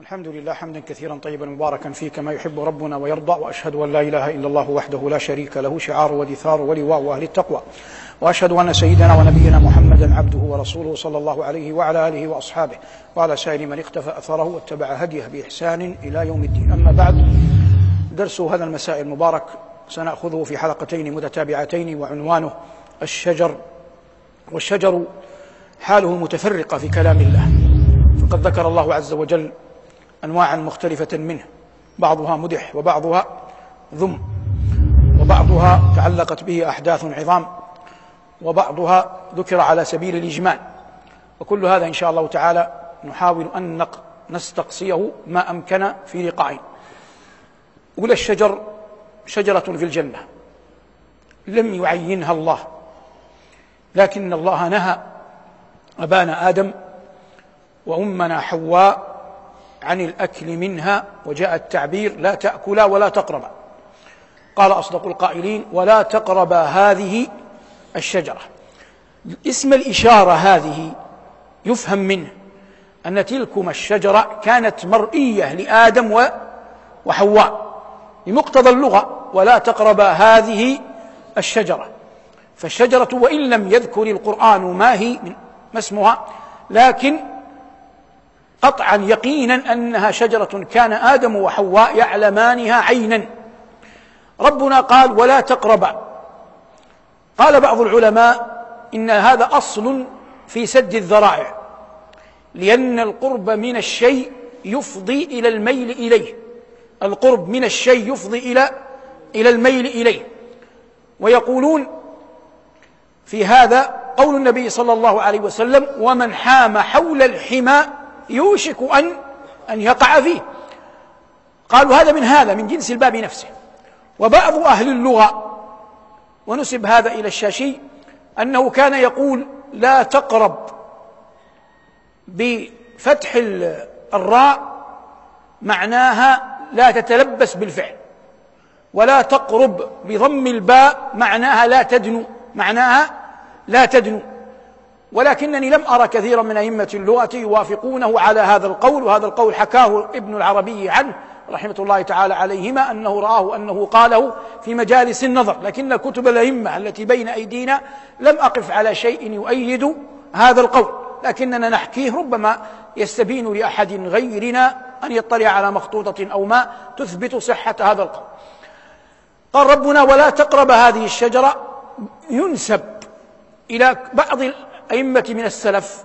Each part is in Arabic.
الحمد لله حمدا كثيرا طيبا مباركا فيه كما يحب ربنا ويرضى وأشهد أن لا إله إلا الله وحده لا شريك له شعار ودثار ولواء أهل التقوى. وأشهد أن سيدنا ونبينا محمدا عبده ورسوله صلى الله عليه وعلى آله وأصحابه وعلى سائر من اقتفى أثره واتبع هديه بإحسان إلى يوم الدين. أما بعد درس هذا المساء المبارك سنأخذه في حلقتين متتابعتين وعنوانه الشجر والشجر حاله متفرقة في كلام الله. فقد ذكر الله عز وجل انواعا مختلفة منه. بعضها مدح وبعضها ذم. وبعضها تعلقت به أحداث عظام. وبعضها ذكر على سبيل الإجمال. وكل هذا إن شاء الله تعالى نحاول أن نستقصيه ما أمكن في لقاءين اولى الشجر شجرة في الجنة. لم يعينها الله. لكن الله نهى أبانا آدم وأمنا حواء عن الأكل منها وجاء التعبير لا تأكلا ولا تقربا. قال أصدق القائلين ولا تقربا هذه الشجرة. اسم الإشارة هذه يفهم منه أن تلكما الشجرة كانت مرئية لآدم وحواء بمقتضى اللغة ولا تقربا هذه الشجرة. فالشجرة وإن لم يذكر القرآن ما هي ما اسمها لكن قطعا يقينا أنها شجرة كان آدم وحواء يعلمانها عينا. ربنا قال ولا تقربا. قال بعض العلماء إن هذا أصل في سد الذرائع لأن القرب من الشيء يفضي إلى الميل إليه. القرب من الشيء يفضي إلى إلى الميل إليه. ويقولون في هذا قول النبي صلى الله عليه وسلم ومن حام حول الحمى يوشك أن أن يقع فيه. قالوا هذا من هذا من جنس الباب نفسه. وبعض أهل اللغة ونسب هذا إلى الشاشي أنه كان يقول لا تقرب بفتح الراء معناها لا تتلبس بالفعل. ولا تقرب بضم الباء معناها لا تدنو معناها لا تدنو. ولكنني لم أرى كثيرا من أئمة اللغة يوافقونه على هذا القول وهذا القول حكاه ابن العربي عنه رحمة الله تعالى عليهما أنه رآه أنه قاله في مجالس النظر لكن كتب الأئمة التي بين أيدينا لم أقف على شيء يؤيد هذا القول لكننا نحكيه ربما يستبين لأحد غيرنا أن يطلع على مخطوطة أو ما تثبت صحة هذا القول. قال ربنا ولا تقرب هذه الشجرة ينسب إلى بعض أئمة من السلف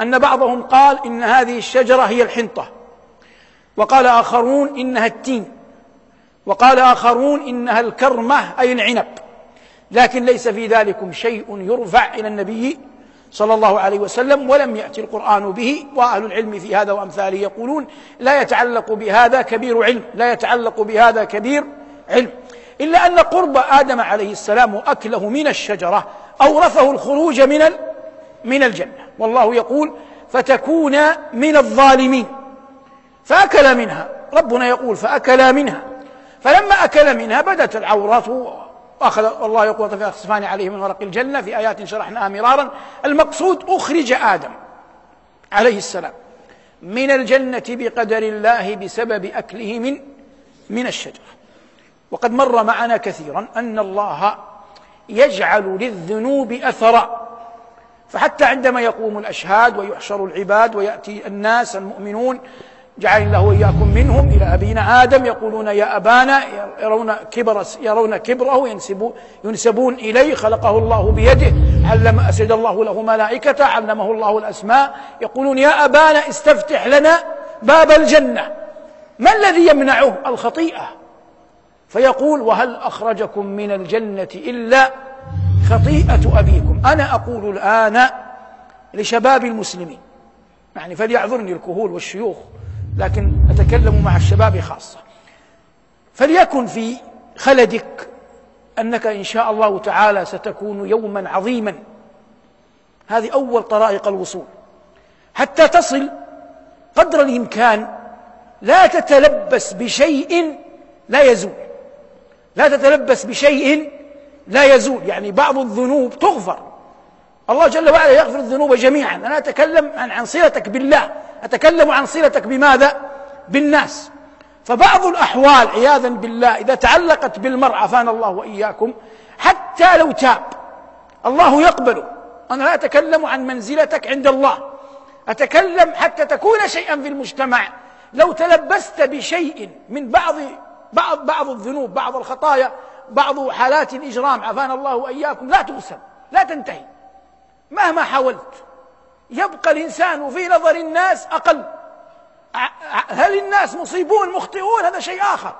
أن بعضهم قال إن هذه الشجرة هي الحنطة وقال آخرون إنها التين وقال آخرون إنها الكرمة أي العنب لكن ليس في ذلكم شيء يرفع إلى النبي صلى الله عليه وسلم ولم يأتي القرآن به وأهل العلم في هذا وأمثاله يقولون لا يتعلق بهذا كبير علم لا يتعلق بهذا كبير علم إلا أن قرب آدم عليه السلام وأكله من الشجرة أورثه الخروج من من الجنة. والله يقول فتكون من الظالمين. فأكل منها. ربنا يقول فأكلا منها. فلما أكل منها بدت العورات وأخذ الله يقول فيخسفان عليه من ورق الجنة في آيات شرحناها مرارا. المقصود أخرج آدم عليه السلام من الجنة بقدر الله بسبب أكله من من الشجرة. وقد مر معنا كثيرا أن الله يجعل للذنوب أثرا. فحتى عندما يقوم الأشهاد ويحشر العباد ويأتي الناس المؤمنون جعل الله وإياكم منهم إلى أبينا آدم يقولون يا أبانا يرون كبر يرون كبره ينسبون, ينسبون إليه خلقه الله بيده علم أسد الله له ملائكة علمه الله الأسماء يقولون يا أبانا استفتح لنا باب الجنة. ما الذي يمنعه؟ الخطيئة. فيقول وهل أخرجكم من الجنة إلا خطيئة أبيكم. أنا أقول الآن لشباب المسلمين يعني فليعذرني الكهول والشيوخ لكن أتكلم مع الشباب خاصة. فليكن في خلدك أنك إن شاء الله تعالى ستكون يوما عظيما. هذه أول طرائق الوصول. حتى تصل قدر الإمكان لا تتلبس بشيء لا يزول. لا تتلبس بشيء لا يزول. يعني بعض الذنوب تغفر. الله جل وعلا يغفر الذنوب جميعا. أنا أتكلم عن عن صلتك بالله. أتكلم عن صلتك بماذا؟ بالناس. فبعض الأحوال عياذا بالله إذا تعلقت بالمرء عافانا الله وإياكم حتى لو تاب الله يقبله أنا لا أتكلم عن منزلتك عند الله. أتكلم حتى تكون شيئا في المجتمع. لو تلبست بشيء من بعض بعض بعض الذنوب بعض الخطايا بعض حالات الإجرام عافانا الله وإياكم لا تغسل لا تنتهي. مهما حاولت يبقى الإنسان في نظر الناس أقل. هل الناس مصيبون مخطئون؟ هذا شيء آخر.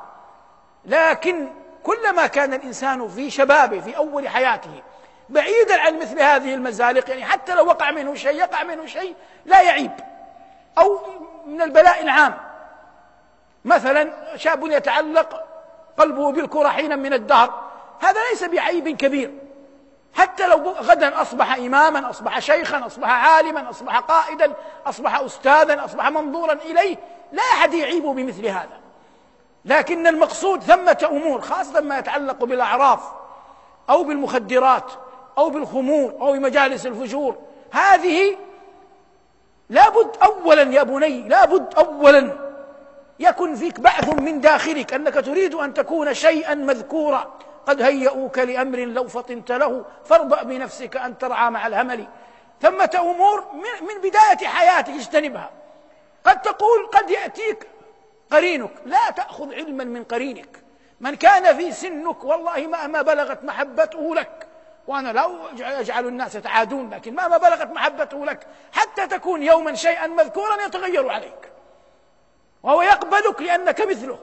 لكن كلما كان الإنسان في شبابه في أول حياته بعيدا عن مثل هذه المزالق يعني حتى لو وقع منه شيء يقع منه شيء لا يعيب. أو من البلاء العام. مثلا شاب يتعلق قلبه بالكرة حينا من الدهر. هذا ليس بعيب كبير. حتى لو غدا أصبح إماما أصبح شيخا أصبح عالما أصبح قائدا أصبح أستاذا أصبح منظورا إليه لا أحد يعيب بمثل هذا. لكن المقصود ثمة أمور خاصة ما يتعلق بالأعراف أو بالمخدرات أو بالخمور أو بمجالس الفجور. هذه لابد أولا يا بني لابد أولا يكن فيك بعث من داخلك أنك تريد أن تكون شيئا مذكورا. قد هيئوك لأمر لو فطنت له فارضأ بنفسك أن ترعى مع الهمل. ثمة أمور من بداية حياتك اجتنبها. قد تقول قد يأتيك قرينك. لا تأخذ علما من قرينك. من كان في سنك والله مهما بلغت محبته لك. وأنا لا أجعل الناس يتعادون لكن مهما بلغت محبته لك حتى تكون يوما شيئا مذكورا يتغير عليك. وهو يقبلك لأنك مثله.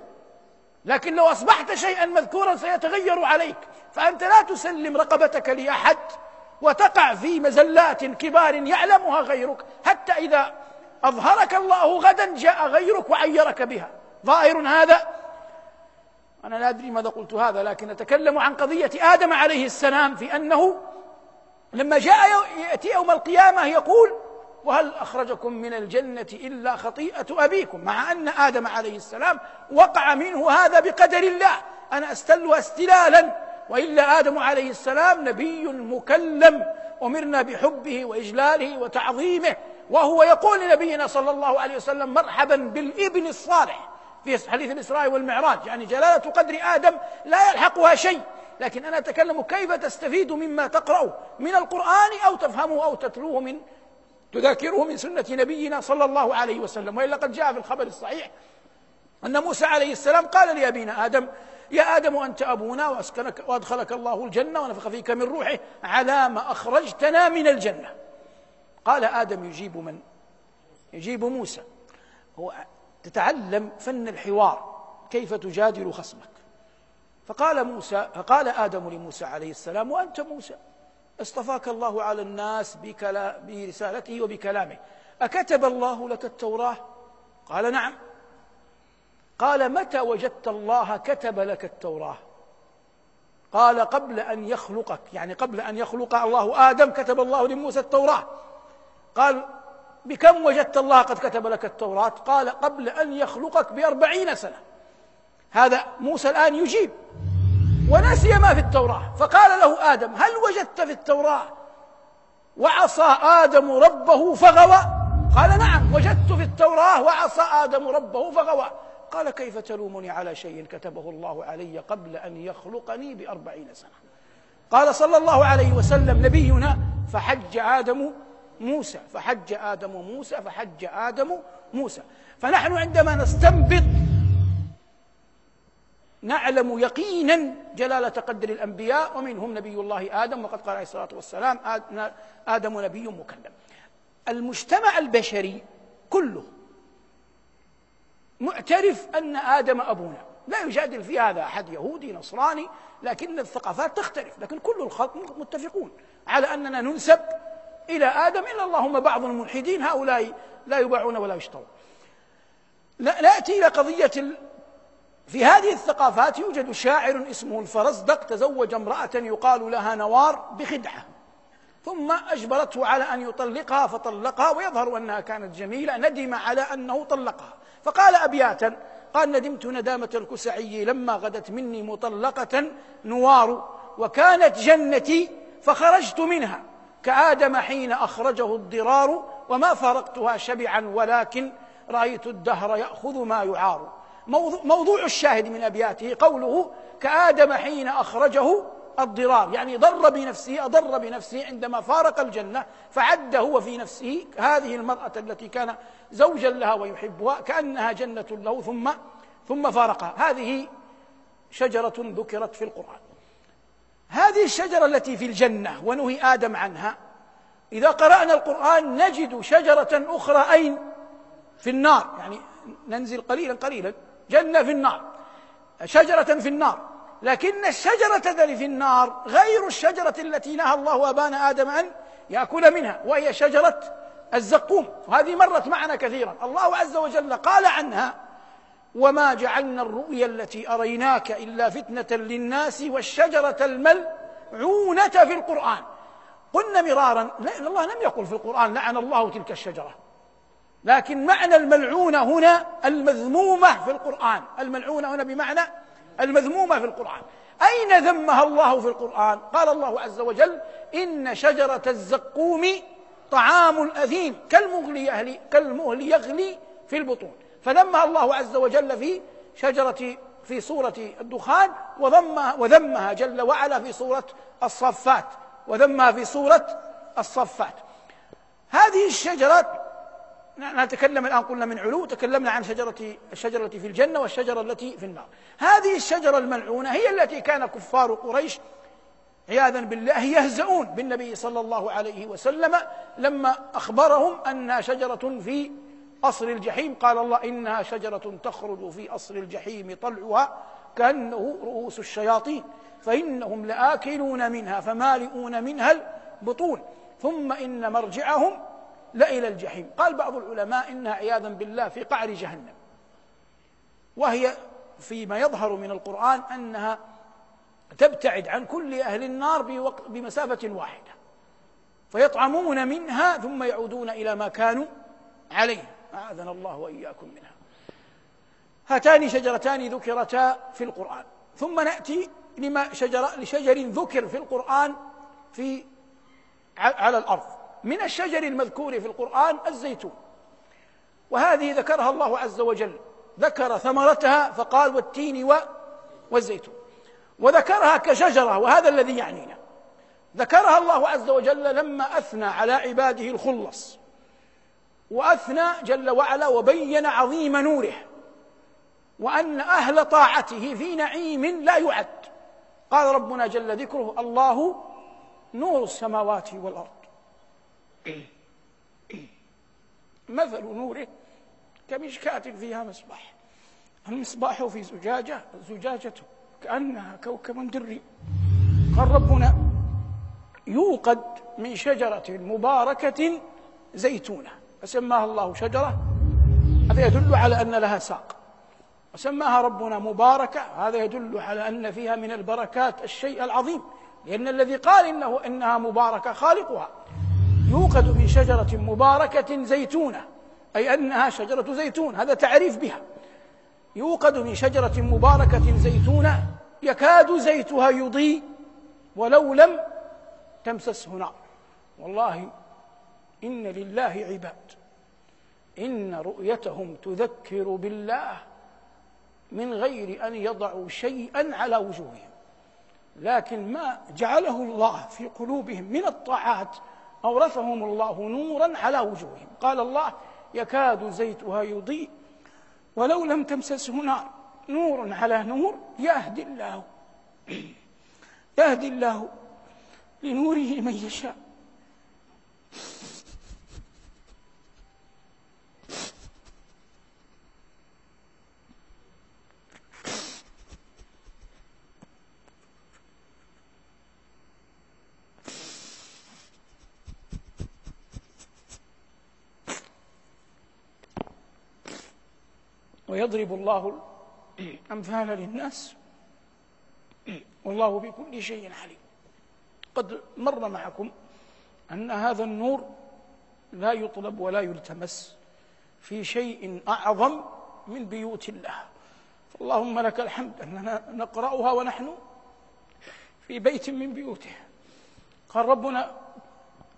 لكن لو أصبحت شيئا مذكورا سيتغير عليك. فأنت لا تسلم رقبتك لأحد وتقع في مزلات كبار يعلمها غيرك. حتى إذا أظهرك الله غدا جاء غيرك وعيرك بها. ظاهر هذا؟ أنا لا أدري ماذا قلت هذا لكن أتكلم عن قضية آدم عليه السلام في أنه لما جاء يأتي يوم القيامة يقول وهل أخرجكم من الجنة إلا خطيئة أبيكم؟ مع أن آدم عليه السلام وقع منه هذا بقدر الله. أنا أستل استلالا. وإلا آدم عليه السلام نبي مكلم. أمرنا بحبه وإجلاله وتعظيمه. وهو يقول لنبينا صلى الله عليه وسلم مرحبا بالابن الصالح. في حديث الإسراء والمعراج. يعني جلالة قدر آدم لا يلحقها شيء. لكن أنا أتكلم كيف تستفيد مما تقرأه؟ من القرآن أو تفهمه أو تتلوه من تذاكره من سنة نبينا صلى الله عليه وسلم وإلا قد جاء في الخبر الصحيح أن موسى عليه السلام قال لأبينا آدم يا آدم أنت أبونا وأسكنك وأدخلك الله الجنة ونفخ فيك من روحه على ما أخرجتنا من الجنة. قال آدم يجيب من؟ يجيب موسى. هو تتعلم فن الحوار كيف تجادل خصمك. فقال موسى فقال آدم لموسى عليه السلام وأنت موسى. اصطفاك الله على الناس برسالته وبكلامه. أكتب الله لك التوراة؟ قال نعم. قال متى وجدت الله كتب لك التوراة؟ قال قبل أن يخلقك يعني قبل أن يخلق الله آدم كتب الله لموسى التوراة. قال بكم وجدت الله قد كتب لك التوراة؟ قال قبل أن يخلقك بأربعين سنة. هذا موسى الآن يجيب. ونسي ما في التوراة. فقال له آدم هل وجدت في التوراة؟ وعصى آدم ربه فغوى. قال نعم وجدت في التوراة وعصى آدم ربه فغوى. قال كيف تلومني على شيء كتبه الله علي قبل أن يخلقني بأربعين سنة؟ قال صلى الله عليه وسلم نبينا فحج آدم موسى فحج آدم موسى فحج آدم موسى. فنحن عندما نستنبط نعلم يقينا جلالة قدر الأنبياء ومنهم نبي الله آدم وقد قال عليه الصلاة والسلام آدم نبي مكلم. المجتمع البشري كله معترف أن آدم أبونا. لا يجادل في هذا أحد يهودي نصراني لكن الثقافات تختلف. لكن كل الخلق متفقون على أننا ننسب إلى آدم إلا اللهم بعض الملحدين هؤلاء لا يباعون ولا يشترون. نأتي إلى قضية في هذه الثقافات يوجد شاعر اسمه الفرزدق تزوج امرأة يقال لها نوار بخدعة ثم أجبرته على أن يطلقها فطلقها ويظهر أنها كانت جميلة ندم على أنه طلقها. فقال أبياتا قال ندمت ندامة الكسعي لما غدت مني مطلقة نوار وكانت جنتي فخرجت منها. كآدم حين أخرجه الضرار وما فارقتها شبعا ولكن رأيت الدهر يأخذ ما يعار. موضوع, الشاهد من أبياته قوله كآدم حين أخرجه الضرار. يعني ضر بنفسه أضر بنفسه عندما فارق الجنة فعد هو في نفسه هذه المرأة التي كان زوجا لها ويحبها كأنها جنة له ثم ثم فارقها. هذه شجرة ذكرت في القرآن. هذه الشجرة التي في الجنة ونهي آدم عنها إذا قرأنا القرآن نجد شجرة أخرى أين؟ في النار. يعني ننزل قليلا قليلا. جنة في النار شجرة في النار لكن الشجرة التي في النار غير الشجرة التي نهى الله أبانا آدم أن يأكل منها وهي شجرة الزقوم. وهذه مرت معنا كثيرا. الله عز وجل قال عنها وما جعلنا الرؤيا التي أريناك إلا فتنة للناس والشجرة الملعونة في القرآن. قلنا مرارا الله لم يقل في القرآن لعن الله تلك الشجرة. لكن معنى الملعونة هنا المذمومة في القرآن. الملعونة هنا بمعنى المذمومة في القرآن. أين ذمها الله في القرآن؟ قال الله عز وجل إن شجرة الزقوم طعام الأثيم كالمغل يهلي كالمهل يغلي في البطون. فذمها الله عز وجل في شجرة في سورة الدخان وذمها وذمها جل وعلا في سورة الصفات وذمها في سورة الصفات. هذه الشجرة نتكلم الآن قلنا من علو تكلمنا عن شجرة الشجرة في الجنة والشجرة التي في النار. هذه الشجرة الملعونة هي التي كان كفار قريش عياذا بالله يهزؤون بالنبي صلى الله عليه وسلم لما أخبرهم أنها شجرة في أصل الجحيم. قال الله إنها شجرة تخرج في أصل الجحيم طلعها كأنه رؤوس الشياطين فإنهم لآكلون منها فمالئون منها البطون. ثم إن مرجعهم لإلى الجحيم. قال بعض العلماء إنها عياذا بالله في قعر جهنم. وهي فيما يظهر من القرآن أنها تبتعد عن كل أهل النار بمسافة واحدة. فيطعمون منها ثم يعودون إلى ما كانوا عليه. أعاذنا الله وإياكم منها. هاتان شجرتان ذكرتا في القرآن. ثم نأتي لما شجر لشجر ذكر في القرآن في على الأرض. من الشجر المذكور في القرآن الزيتون. وهذه ذكرها الله عز وجل. ذكر ثمرتها فقال والتين والزيتون. وذكرها كشجرة وهذا الذي يعنينا. ذكرها الله عز وجل لما أثنى على عباده الخلص. وأثنى جل وعلا وبين عظيم نوره. وأن أهل طاعته في نعيم لا يعد. قال ربنا جل ذكره الله نور السماوات والأرض. مثل نوره كمشكاة فيها مصباح. المصباح في زجاجة زجاجة كأنها كوكب دري. قال ربنا يوقد من شجرة مباركة زيتونة. فسماها الله شجرة. هذا يدل على أن لها ساق. وسماها ربنا مباركة. هذا يدل على أن فيها من البركات الشيء العظيم. لأن الذي قال إنه إنها مباركة خالقها. يوقد من شجرة مباركة زيتونة أي أنها شجرة زيتون هذا تعريف بها. يوقد من شجرة مباركة زيتونة يكاد زيتها يضيء ولو لم تمسسه نار. والله إن لله عباد. إن رؤيتهم تذكر بالله من غير أن يضعوا شيئا على وجوههم. لكن ما جعله الله في قلوبهم من الطاعات أورثهم الله نورا على وجوههم. قال الله يكاد زيتها يضيء ولو لم تمسسه نار. نور على نور يهدي الله. يهدي الله لنوره من يشاء. ويضرب الله الأمثال للناس. والله بكل شيء عليم. قد مر معكم أن هذا النور لا يطلب ولا يلتمس في شيء أعظم من بيوت الله. فاللهم لك الحمد أننا نقرأها ونحن في بيت من بيوته. قال ربنا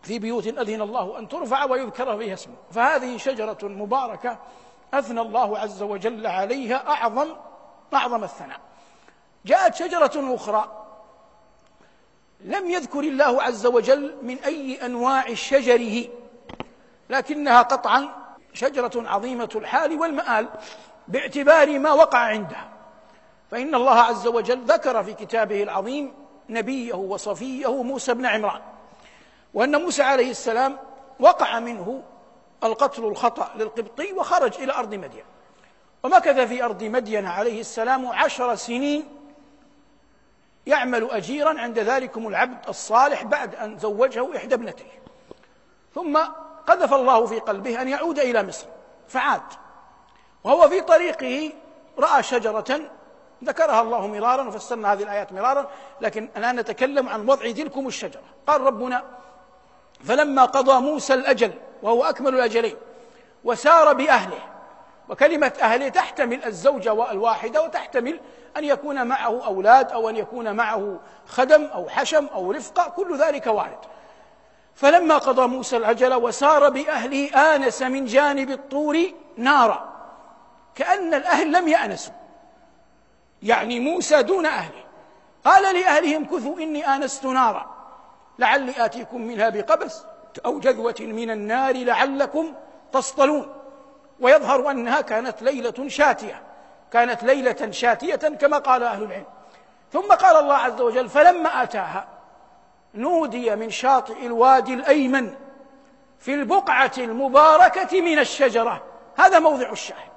في بيوت أذن الله أن ترفع ويذكر فيها اسمه. فهذه شجرة مباركة أثنى الله عز وجل عليها أعظم أعظم الثناء. جاءت شجرة أخرى. لم يذكر الله عز وجل من أي أنواع شجره لكنها قطعا شجرة عظيمة الحال والمآل باعتبار ما وقع عندها. فإن الله عز وجل ذكر في كتابه العظيم نبيه وصفيه موسى بن عمران وأن موسى عليه السلام وقع منه القتل الخطأ للقبطي وخرج إلى أرض مدين. ومكث في أرض مدين عليه السلام عشر سنين يعمل أجيرا عند ذلكم العبد الصالح بعد أن زوجه إحدى ابنتيه. ثم قذف الله في قلبه أن يعود إلى مصر. فعاد. وهو في طريقه رأى شجرة ذكرها الله مرارا وفسرنا هذه الآيات مرارا لكن الآن نتكلم عن وضع تلكم الشجرة. قال ربنا فلما قضى موسى الأجل وهو أكمل الأجلين. وسار بأهله. وكلمة أهله تحتمل الزوجة الواحدة وتحتمل أن يكون معه أولاد أو أن يكون معه خدم أو حشم أو رفقة كل ذلك وارد. فلما قضى موسى العجل وسار بأهله آنس من جانب الطور نارا. كأن الأهل لم يأنسوا. يعني موسى دون أهله. قال لأهلهم كثوا إني آنست نارا. لعلي آتيكم منها بقبس. أو جذوة من النار لعلكم تصطلون. ويظهر أنها كانت ليلة شاتية كانت ليلة شاتية كما قال أهل العلم. ثم قال الله عز وجل فلما أتاها نودي من شاطئ الوادي الأيمن في البقعة المباركة من الشجرة. هذا موضع الشاهد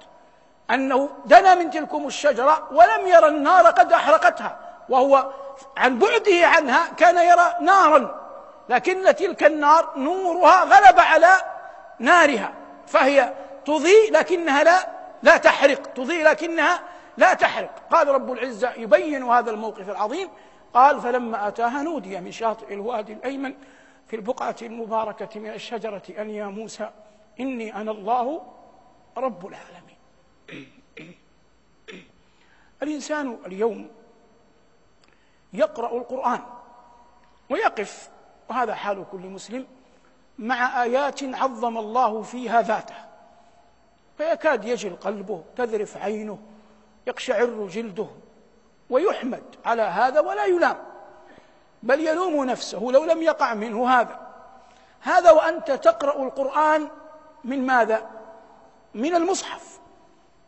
أنه دنا من تلكم الشجرة ولم يرى النار قد أحرقتها وهو عن بعده عنها كان يرى نارا لكن تلك النار نورها غلب على نارها فهي تضيء لكنها لا لا تحرق تضيء لكنها لا تحرق. قال رب العزة يبين هذا الموقف العظيم قال فلما أتاها نودي من شاطئ الوادي الأيمن في البقعة المباركة من الشجرة أن يا موسى إني أنا الله رب العالمين. الإنسان اليوم يقرأ القرآن ويقف وهذا حال كل مسلم مع آيات عظم الله فيها ذاته. فيكاد يجل قلبه تذرف عينه يقشعر جلده ويحمد على هذا ولا يلام. بل يلوم نفسه لو لم يقع منه هذا. هذا وأنت تقرأ القرآن من ماذا؟ من المصحف.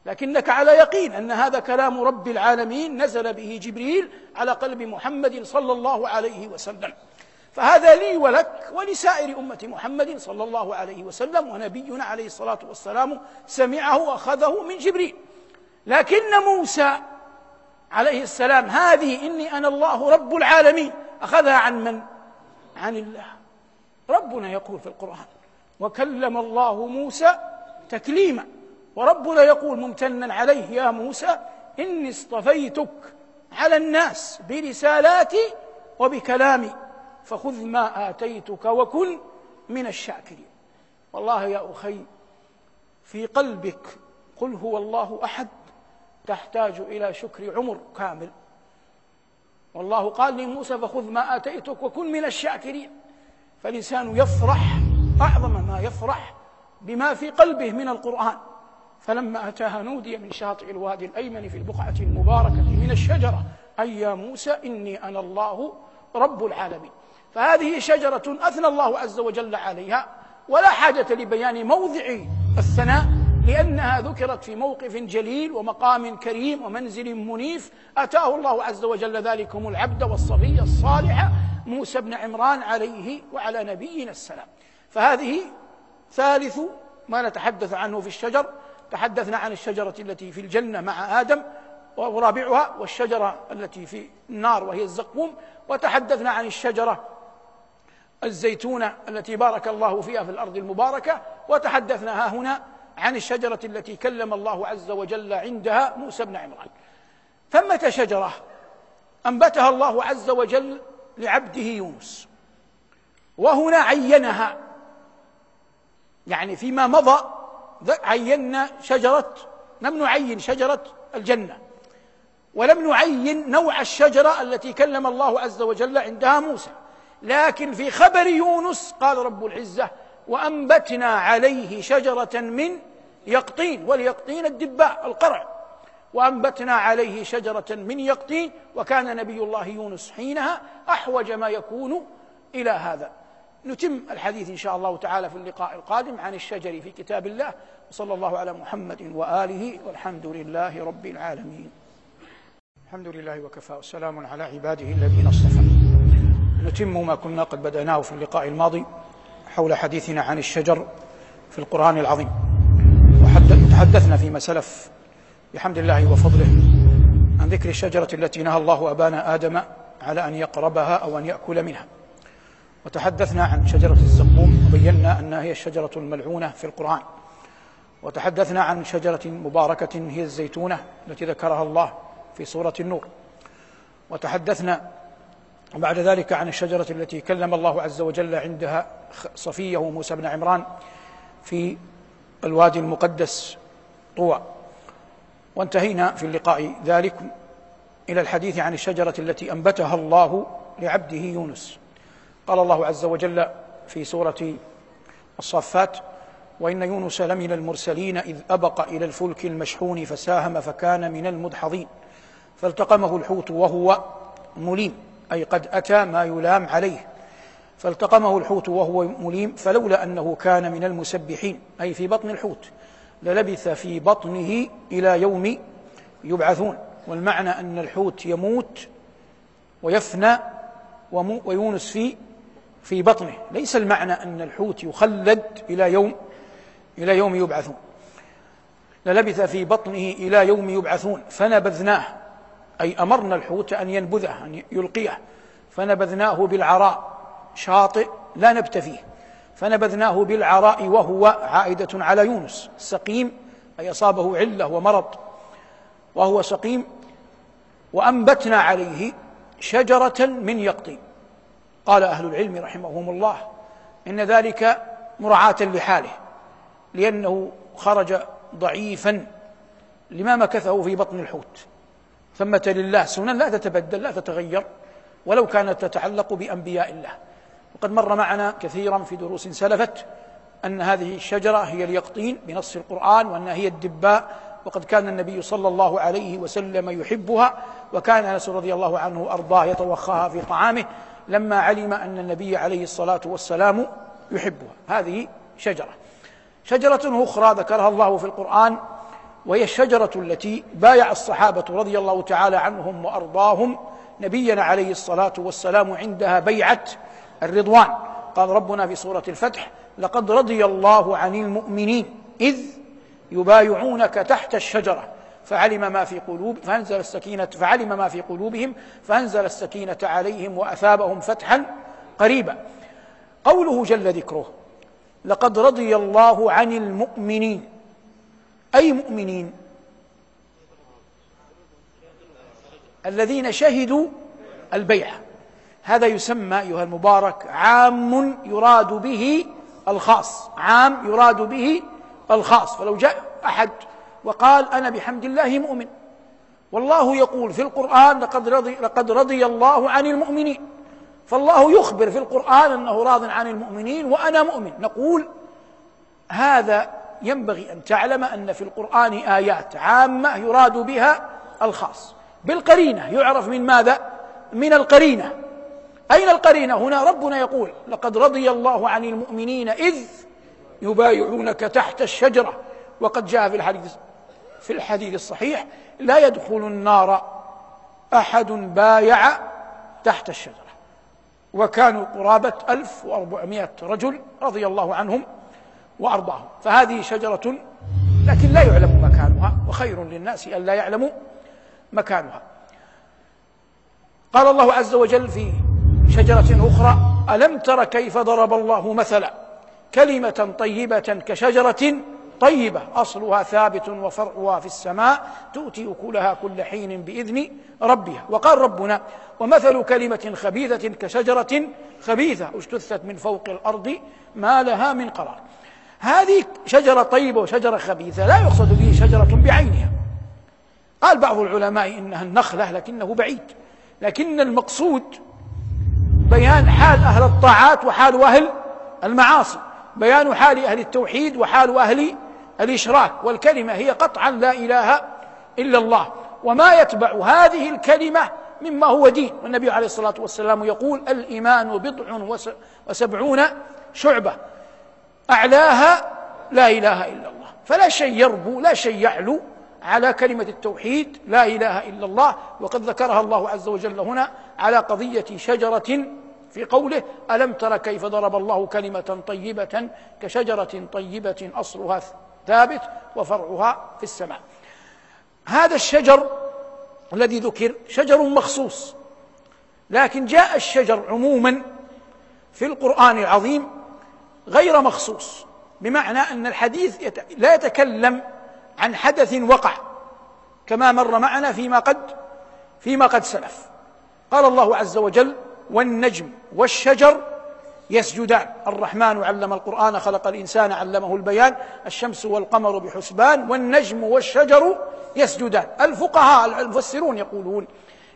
لكنك على يقين أن هذا كلام رب العالمين نزل به جبريل على قلب محمد صلى الله عليه وسلم. فهذا لي ولك ولسائر أمة محمد صلى الله عليه وسلم ونبينا عليه الصلاة والسلام سمعه وأخذه من جبريل. لكن موسى عليه السلام هذه إني أنا الله رب العالمين. أخذها عن من؟ عن الله. ربنا يقول في القرآن وكلم الله موسى تكليما. وربنا يقول ممتنا عليه يا موسى إني اصطفيتك على الناس برسالاتي وبكلامي. فخذ ما آتيتك وكن من الشاكرين. والله يا أخي في قلبك قل هو الله أحد تحتاج إلى شكر عمر كامل. والله قال لموسى فخذ ما آتيتك وكن من الشاكرين. فالإنسان يفرح أعظم ما يفرح بما في قلبه من القرآن. فلما أتاها نودي من شاطئ الوادي الأيمن في البقعة المباركة من الشجرة أي يا موسى إني أنا الله رب العالمين. فهذه شجرة أثنى الله عز وجل عليها ولا حاجة لبيان موضع الثناء لأنها ذكرت في موقف جليل ومقام كريم ومنزل منيف. أتاه الله عز وجل ذلكم العبد والصبي الصالح موسى بن عمران عليه وعلى نبينا السلام. فهذه ثالث ما نتحدث عنه في الشجر. تحدثنا عن الشجرة التي في الجنة مع آدم ورابعها والشجرة التي في النار وهي الزقوم. وتحدثنا عن الشجرة الزيتونة التي بارك الله فيها في الأرض المباركة وتحدثنا ها هنا عن الشجرة التي كلم الله عز وجل عندها موسى بن عمران. ثمة شجرة أنبتها الله عز وجل لعبده يونس؟ وهنا عينها. يعني فيما مضى عينا شجرة لم نعين شجرة الجنة. ولم نعين نوع الشجرة التي كلم الله عز وجل عندها موسى. لكن في خبر يونس قال رب العزة وأنبتنا عليه شجرة من يقطين واليقطين الدباء القرع. وأنبتنا عليه شجرة من يقطين وكان نبي الله يونس حينها أحوج ما يكون إلى هذا. نتم الحديث إن شاء الله تعالى في اللقاء القادم عن الشجر في كتاب الله. وصلى الله على محمد وآله والحمد لله رب العالمين. الحمد لله وكفى والسلام على عباده الذين اصطفى. نتم ما كنا قد بدأناه في اللقاء الماضي حول حديثنا عن الشجر في القرآن العظيم. وتحدثنا فيما سلف بحمد الله وفضله عن ذكر الشجرة التي نهى الله أبانا آدم على أن يقربها أو أن يأكل منها. وتحدثنا عن شجرة الزقوم وبينا أنها هي الشجرة الملعونة في القرآن. وتحدثنا عن شجرة مباركة هي الزيتونة التي ذكرها الله في سورة النور. وتحدثنا بعد ذلك عن الشجرة التي كلم الله عز وجل عندها صفية موسى بن عمران في الوادي المقدس طوى. وانتهينا في اللقاء ذلك إلى الحديث عن الشجرة التي أنبتها الله لعبده يونس. قال الله عز وجل في سورة الصافات وإن يونس لمن المرسلين إذ أبق إلى الفلك المشحون فساهم فكان من المدحضين فالتقمه الحوت وهو مليم. أي قد أتى ما يلام عليه فالتقمه الحوت وهو مليم فلولا أنه كان من المسبحين أي في بطن الحوت للبث في بطنه إلى يوم يبعثون. والمعنى أن الحوت يموت ويفنى ويونس في في بطنه. ليس المعنى أن الحوت يخلد إلى يوم إلى يوم يبعثون. للبث في بطنه إلى يوم يبعثون فنبذناه. أي أمرنا الحوت أن ينبذه أن يلقيه. فنبذناه بالعراء شاطئ لا نبت فيه. فنبذناه بالعراء وهو عائدة على يونس. سقيم أي أصابه علة ومرض. وهو سقيم وأنبتنا عليه شجرة من يقطين قال أهل العلم رحمهم الله إن ذلك مراعاة لحاله لأنه خرج ضعيفا لما مكثه في بطن الحوت. ثمة لله سنن لا تتبدل لا تتغير ولو كانت تتعلق بأنبياء الله. وقد مر معنا كثيرا في دروس سلفت أن هذه الشجرة هي اليقطين بنص القرآن وأنها هي الدباء وقد كان النبي صلى الله عليه وسلم يحبها وكان أنس رضي الله عنه أرضاه يتوخاها في طعامه لما علم أن النبي عليه الصلاة والسلام يحبها. هذه شجرة. شجرة أخرى ذكرها الله في القرآن وهي الشجرة التي بايع الصحابة رضي الله تعالى عنهم وأرضاهم نبينا عليه الصلاة والسلام عندها بيعة الرضوان. قال ربنا في سورة الفتح لقد رضي الله عن المؤمنين إذ يبايعونك تحت الشجرة فعلم ما في قلوب فأنزل السكينة فعلم ما في قلوبهم فأنزل السكينة عليهم وأثابهم فتحا قريبا. قوله جل ذكره لقد رضي الله عن المؤمنين أي مؤمنين؟ الذين شهدوا البيعة. هذا يسمى أيها المبارك عام يراد به الخاص عام يراد به الخاص. فلو جاء أحد وقال أنا بحمد الله مؤمن والله يقول في القرآن لقد رضي, لقد رضي الله عن المؤمنين. فالله يخبر في القرآن أنه راض عن المؤمنين وأنا مؤمن. نقول هذا ينبغي أن تعلم أن في القرآن آيات عامة يراد بها الخاص بالقرينة يعرف من ماذا؟ من القرينة أين القرينة؟ هنا ربنا يقول لقد رضي الله عن المؤمنين إذ يبايعونك تحت الشجرة وقد جاء في الحديث في الحديث الصحيح لا يدخل النار أحد بايع تحت الشجرة وكانوا قرابة ألف وأربعمائة رجل رضي الله عنهم وأرضاهم. فهذه شجرة لكن لا يعلم مكانها وخير للناس أن لا يعلموا مكانها. قال الله عز وجل في شجرة أخرى ألم تر كيف ضرب الله مثلا؟ كلمة طيبة كشجرة طيبة أصلها ثابت وفرعها في السماء تؤتي أكلها كل حين بإذن ربها. وقال ربنا ومثل كلمة خبيثة كشجرة خبيثة اجتثت من فوق الأرض ما لها من قرار. هذه شجرة طيبة وشجرة خبيثة لا يقصد به شجرة بعينها. قال بعض العلماء إنها النخلة لكنه بعيد. لكن المقصود بيان حال أهل الطاعات وحال أهل المعاصي بيان حال أهل التوحيد وحال أهل الإشراك والكلمة هي قطعا لا إله إلا الله. وما يتبع هذه الكلمة مما هو دين. والنبي عليه الصلاة والسلام يقول الإيمان بضع وسبعون شعبة. أعلاها لا إله إلا الله. فلا شيء يربو لا شيء يعلو على كلمة التوحيد لا إله إلا الله. وقد ذكرها الله عز وجل هنا على قضية شجرة في قوله ألم تر كيف ضرب الله كلمة طيبة كشجرة طيبة أصلها ثابت وفرعها في السماء. هذا الشجر الذي ذكر شجر مخصوص لكن جاء الشجر عموما في القرآن العظيم غير مخصوص بمعنى أن الحديث لا يتكلم عن حدث وقع كما مر معنا فيما قد فيما قد سلف. قال الله عز وجل والنجم والشجر يسجدان. الرحمن علم القرآن خلق الإنسان علمه البيان الشمس والقمر بحسبان والنجم والشجر يسجدان. الفقهاء المفسرون يقولون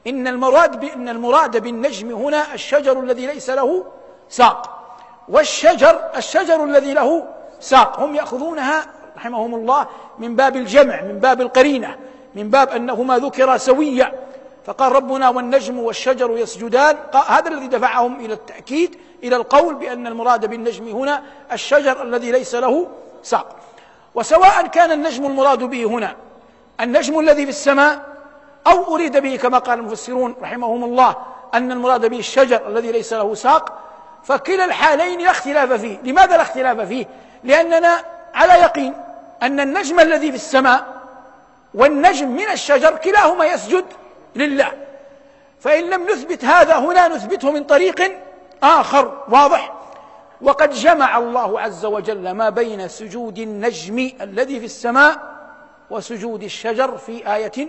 إن المراد بأن المراد بالنجم هنا الشجر الذي ليس له ساق. والشجر الشجر الذي له ساق. هم يأخذونها رحمهم الله من باب الجمع من باب القرينة من باب أنهما ذكرا سويا. فقال ربنا والنجم والشجر يسجدان. هذا الذي دفعهم إلى التأكيد إلى القول بأن المراد بالنجم هنا الشجر الذي ليس له ساق. وسواء كان النجم المراد به هنا النجم الذي في السماء أو أريد به كما قال المفسرون رحمهم الله أن المراد به الشجر الذي ليس له ساق فكلا الحالين لا اختلاف فيه. لماذا لا اختلاف فيه؟ لأننا على يقين أن النجم الذي في السماء والنجم من الشجر كلاهما يسجد لله. فإن لم نثبت هذا هنا نثبته من طريق آخر واضح؟ وقد جمع الله عز وجل ما بين سجود النجم الذي في السماء وسجود الشجر في آية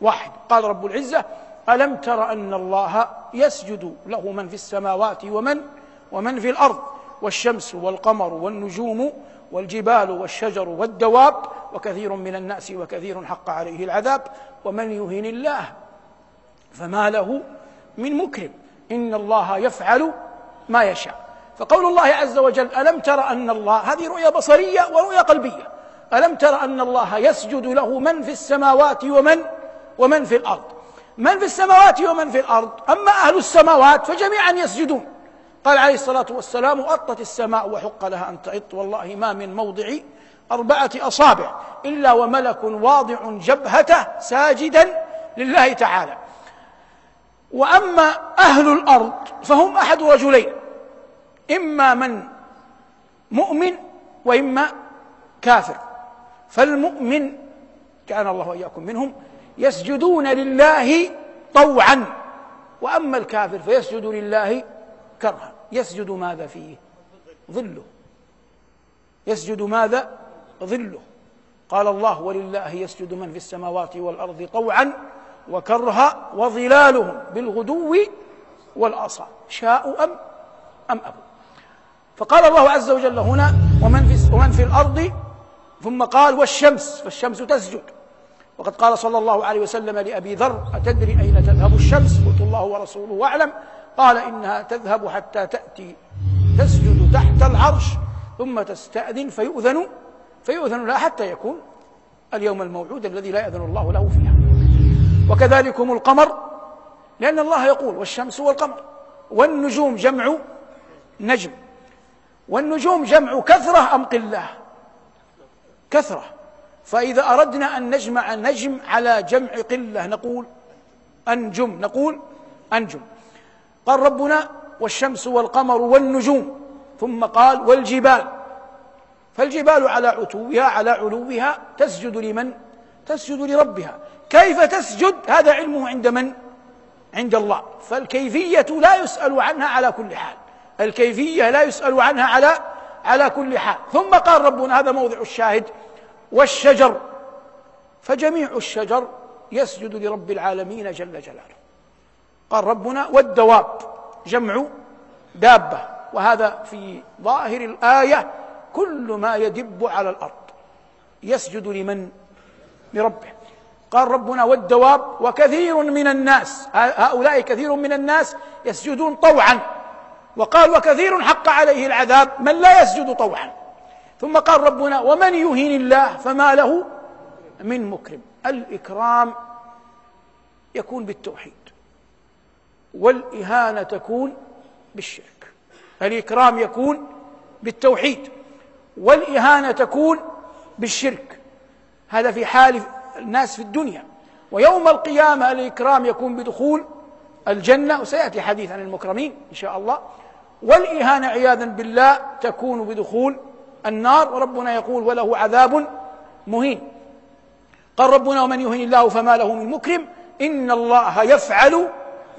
واحد. قال رب العزة ألم تر أن الله يسجد له من في السماوات ومن ومن في الأرض والشمس والقمر والنجوم والجبال والشجر والدواب وكثير من الناس وكثير حق عليه العذاب ومن يهن الله فما له من مكرم. إن الله يفعل ما يشاء. فقول الله عز وجل ألم تر أن الله هذه رؤية بصرية ورؤية قلبية. ألم تر أن الله يسجد له من في السماوات ومن ومن في الأرض؟ من في السماوات ومن في الأرض؟ أما أهل السماوات فجميعا يسجدون. قال عليه الصلاة والسلام أطت السماء وحق لها أن تعط والله ما من موضع أربعة أصابع إلا وملك واضع جبهته ساجدا لله تعالى. وأما أهل الأرض فهم أحد رجلين إما من مؤمن وإما كافر. فالمؤمن كان الله وإياكم منهم يسجدون لله طوعا وأما الكافر فيسجد لله كرها. يسجد ماذا فيه؟ ظله. يسجد ماذا؟ ظله. قال الله ولله يسجد من في السماوات والأرض طوعا وكرها وظلالهم بالغدو والآصال. شاءوا أم أم أبوا فقال الله عز وجل هنا ومن في, ومن في الأرض؟ ثم قال والشمس. فالشمس تسجد. وقد قال صلى الله عليه وسلم لأبي ذر أتدري أين تذهب الشمس؟ قلت الله ورسوله أعلم. قال إنها تذهب حتى تأتي تسجد تحت العرش ثم تستأذن فيؤذن فيؤذن لها حتى يكون اليوم الموعود الذي لا يأذن الله له فيها. وكذلكم القمر لأن الله يقول والشمس والقمر والنجوم جمع نجم. والنجوم جمع كثرة أم قلة؟ كثرة. فإذا أردنا أن نجمع نجم على جمع قلة نقول أنجم نقول أنجم. قال ربنا والشمس والقمر والنجوم ثم قال والجبال. فالجبال على عتوها على علوها تسجد لمن؟ تسجد لربها. كيف تسجد؟ هذا علمه عند من؟ عند الله. فالكيفية لا يسأل عنها على كل حال. الكيفية لا يسأل عنها على على كل حال. ثم قال ربنا هذا موضع الشاهد والشجر. فجميع الشجر يسجد لرب العالمين جل جلاله. قال ربنا والدواب جمع دابة وهذا في ظاهر الآية كل ما يدب على الأرض يسجد لمن؟ لربه. قال ربنا والدواب وكثير من الناس هؤلاء كثير من الناس يسجدون طوعا. وقال وكثير حق عليه العذاب من لا يسجد طوعا. ثم قال ربنا ومن يهين الله فما له من مكرم. الإكرام يكون بالتوحيد. والإهانة تكون بالشرك. الإكرام يكون بالتوحيد. والإهانة تكون بالشرك. هذا في حال الناس في الدنيا. ويوم القيامة الإكرام يكون بدخول الجنة. وسيأتي حديث عن المكرمين إن شاء الله. والإهانة عياذا بالله تكون بدخول النار. وربنا يقول وله عذاب مهين. قال ربنا ومن يهن الله فما له من مكرم. إن الله يفعل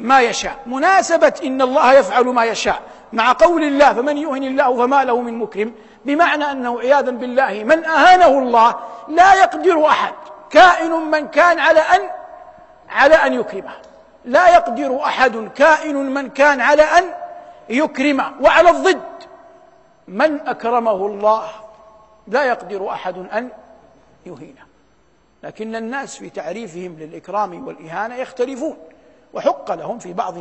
ما يشاء. مناسبة إن الله يفعل ما يشاء. مع قول الله فمن يهن الله فما له من مكرم بمعنى أنه عياذا بالله من أهانه الله لا يقدر أحد. كائن من كان على أن على أن يكرمه. لا يقدر أحد كائن من كان على أن يكرمه. وعلى الضد. من أكرمه الله لا يقدر أحد أن يهينه. لكن الناس في تعريفهم للإكرام والإهانة يختلفون. وحق لهم في بعض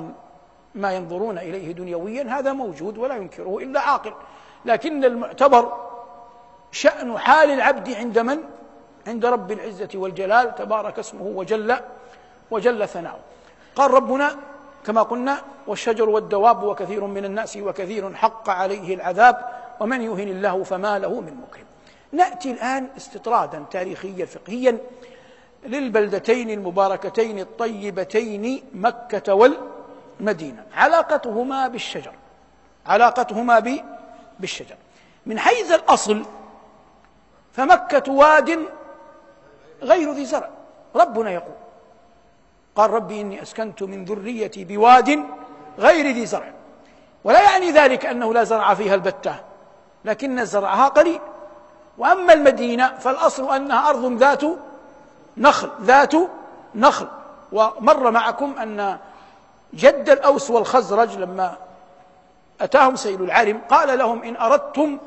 ما ينظرون إليه دنيويا هذا موجود ولا ينكره إلا عاقل. لكن المعتبر شأن حال العبد عند من؟ عند رب العزة والجلال تبارك اسمه وجل وجل ثناؤه. قال ربنا كما قلنا والشجر والدواب وكثير من الناس وكثير حق عليه العذاب ومن يهن الله فما له من مكرم. نأتي الآن استطرادا تاريخيا فقهيا للبلدتين المباركتين الطيبتين مكة والمدينة. علاقتهما بالشجر. علاقتهما بالشجر. من حيث الأصل فمكة واد غير ذي زرع. ربنا يقول قال ربي إني أسكنت من ذريتي بواد غير ذي زرع. ولا يعني ذلك أنه لا زرع فيها البتة لكن زرعها قليل. وأما المدينة فالأصل أنها أرض ذات نخل ذات نخل. ومر معكم أن جد الأوس والخزرج لما أتاهم سيل العرم قال لهم إن أردتم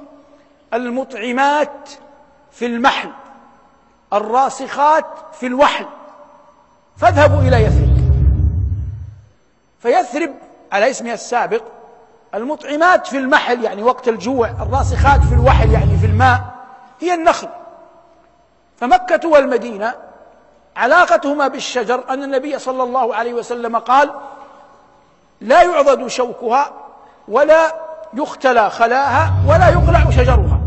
المطعمات في المحل الراسخات في الوحل فاذهبوا إلى يثرب. فيثرب على اسمها السابق المطعمات في المحل يعني وقت الجوع الراسخات في الوحل يعني في الماء هي النخل. فمكة والمدينة علاقتهما بالشجر أن النبي صلى الله عليه وسلم قال لا يعضد شوكها ولا يختلى خلاها ولا يقلع شجرها.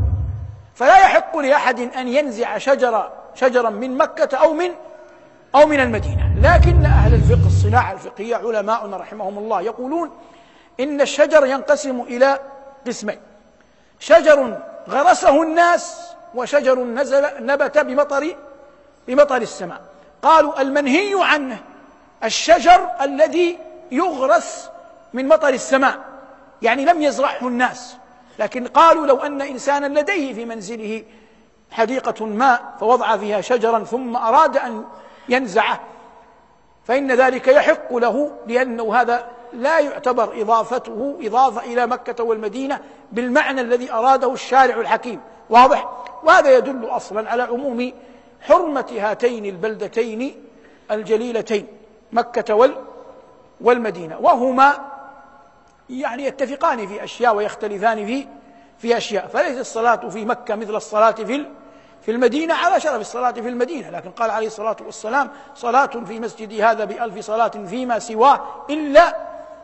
فلا يحق لأحد أن ينزع شجر شجرا من مكة أو من أو من المدينة. لكن أهل الفقه الصناعة الفقهية علماؤنا رحمهم الله يقولون إن الشجر ينقسم إلى قسمين. شجر غرسه الناس وشجر نزل نبت بمطر بمطر السماء. قالوا المنهي عنه الشجر الذي يغرس من مطر السماء يعني لم يزرعه الناس لكن قالوا لو أن إنسانا لديه في منزله حديقة ماء فوضع فيها شجرا ثم أراد أن ينزعه فإن ذلك يحق له لأنه هذا لا يعتبر إضافته إضافة إلى مكة والمدينة بالمعنى الذي أراده الشارع الحكيم واضح؟ وهذا يدل أصلا على عموم حرمة هاتين البلدتين الجليلتين مكة والمدينة. وهما يعني يتفقان في أشياء ويختلفان في في أشياء. فليس الصلاة في مكة مثل الصلاة في في المدينة. على شرف الصلاة في المدينة. لكن قال عليه الصلاة والسلام صلاة في مسجدي هذا بألف صلاة فيما سواه إلا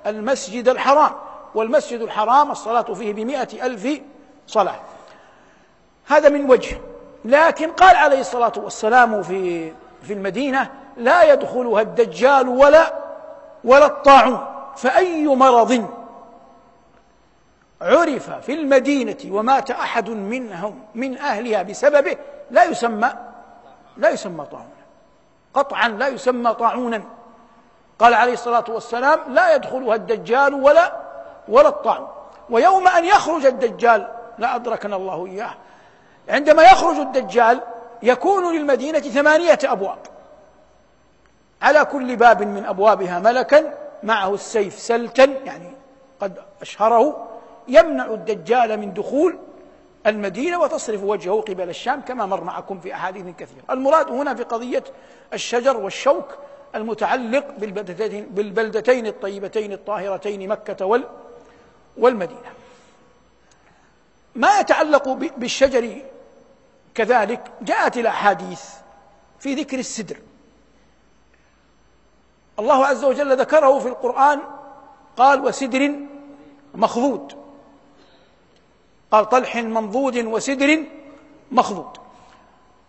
المسجد الحرام. والمسجد الحرام الصلاة فيه بمئة ألف صلاة. هذا من وجه. لكن قال عليه الصلاة والسلام في في المدينة لا يدخلها الدجال ولا ولا الطاعون. فأي مرض عرف في المدينة ومات أحد منهم من أهلها بسببه لا يسمى لا يسمى طاعونا. قطعا لا يسمى طاعونا. قال عليه الصلاة والسلام لا يدخلها الدجال ولا ولا الطاعون. ويوم أن يخرج الدجال لا أدركنا الله إياه عندما يخرج الدجال يكون للمدينة ثمانية أبواب. على كل باب من أبوابها ملكا معه السيف سلتا يعني قد أشهره يمنع الدجال من دخول المدينة وتصرف وجهه قبل الشام كما مر معكم في أحاديث كثيرة. المراد هنا في قضية الشجر والشوك المتعلق بالبلدتين, الطيبتين الطاهرتين مكة والمدينة. ما يتعلق بالشجر كذلك جاءت الأحاديث في ذكر السدر. الله عز وجل ذكره في القرآن قال وسدر مخضود. قال طلح منضود وسدر مخضود.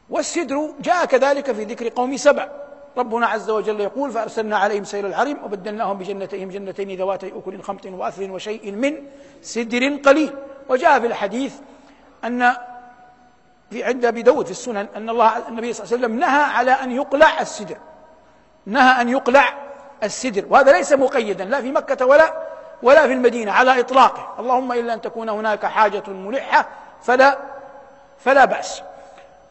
والسدر جاء كذلك في ذكر قوم سبع. ربنا عز وجل يقول فأرسلنا عليهم سيل العرم وبدلناهم بجنتين جنتين ذواتي أكل خمط وأثل وشيء من سدر قليل. وجاء في الحديث أن في عند أبي داود في السنن أن الله النبي صلى الله عليه وسلم نهى على أن يقلع السدر. نهى أن يقلع السدر. وهذا ليس مقيدا لا في مكة ولا ولا في المدينة على إطلاقه. اللهم إلا أن تكون هناك حاجة ملحة فلا فلا بأس.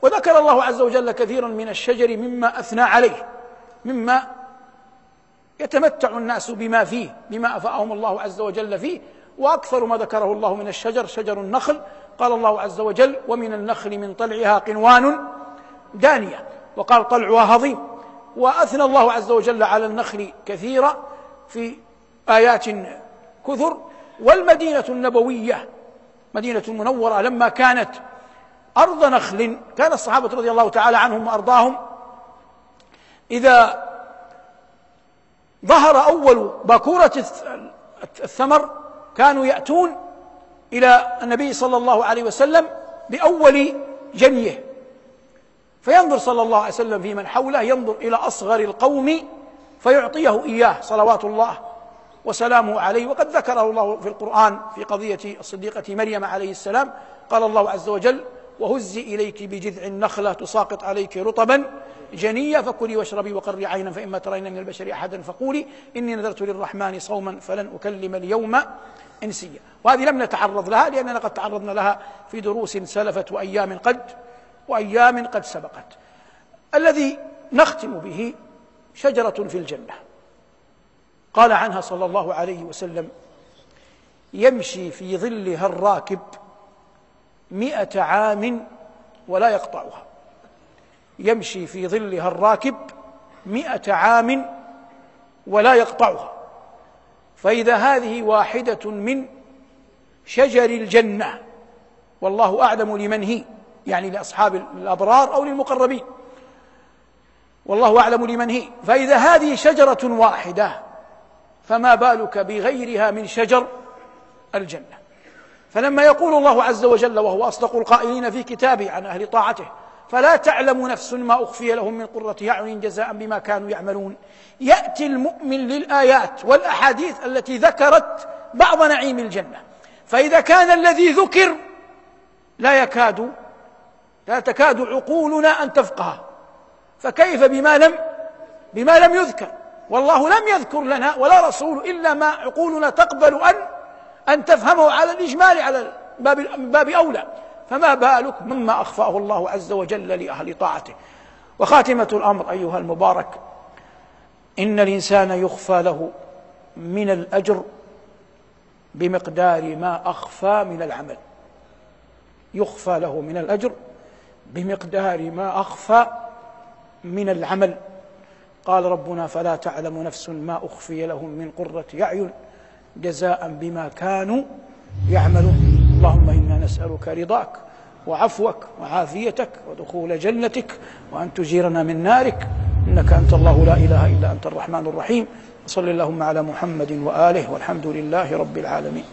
وذكر الله عز وجل كثيرا من الشجر مما أثنى عليه مما يتمتع الناس بما فيه بما أفاهم الله عز وجل فيه. وأكثر ما ذكره الله من الشجر شجر النخل. قال الله عز وجل ومن النخل من طلعها قنوان دانية وقال طلعها هضيم وأثنى الله عز وجل على النخل كثيرا في آيات كثر. والمدينة النبوية مدينة المنورة لما كانت أرض نخل كان الصحابة رضي الله تعالى عنهم وأرضاهم إذا ظهر أول باكورة الثمر كانوا يأتون إلى النبي صلى الله عليه وسلم بأول جنيه. فينظر صلى الله عليه وسلم في من حوله ينظر إلى أصغر القوم فيعطيه إياه صلوات الله وسلامه عليه. وقد ذكره الله في القرآن في قضية الصديقة مريم عليه السلام قال الله عز وجل وهزي إليك بجذع النخلة تساقط عليك رطبا جنيا فكلي واشربي وقري عينا فإما ترين من البشر أحدا فقولي إني نذرت للرحمن صوما فلن أكلم اليوم إنسيا. وهذه لم نتعرض لها لأننا قد تعرضنا لها في دروس سلفت وأيام قد وأيام قد سبقت. الذي نختم به شجرة في الجنة. قال عنها صلى الله عليه وسلم يمشي في ظلها الراكب مئة عام ولا يقطعها. يمشي في ظلها الراكب مئة عام ولا يقطعها. فإذا هذه واحدة من شجر الجنة والله أعلم لمن هي يعني لأصحاب الأبرار أو للمقربين. والله أعلم لمن هي. فإذا هذه شجرة واحدة فما بالك بغيرها من شجر الجنة؟ فلما يقول الله عز وجل وهو أصدق القائلين في كتابه عن أهل طاعته فلا تعلم نفس ما أخفي لهم من قرة أعين جزاء بما كانوا يعملون. يأتي المؤمن للآيات والأحاديث التي ذكرت بعض نعيم الجنة. فإذا كان الذي ذكر لا يكاد لا تكاد عقولنا أن تفقه. فكيف بما لم بما لم يذكر؟ والله لم يذكر لنا ولا رسول إلا ما عقولنا تقبل أن أن تفهمه على الإجمال على باب باب أولى. فما بالك مما أخفاه الله عز وجل لأهل طاعته. وخاتمة الأمر أيها المبارك إن الإنسان يخفى له من الأجر بمقدار ما أخفى من العمل. يخفى له من الأجر بمقدار ما أخفى من العمل. قال ربنا فلا تعلم نفس ما أخفي لهم من قرة أعين جزاء بما كانوا يعملون. اللهم إنا نسألك رضاك وعفوك وعافيتك ودخول جنتك وأن تجيرنا من نارك. إنك أنت الله لا إله إلا أنت الرحمن الرحيم. صل اللهم على محمد وآله والحمد لله رب العالمين.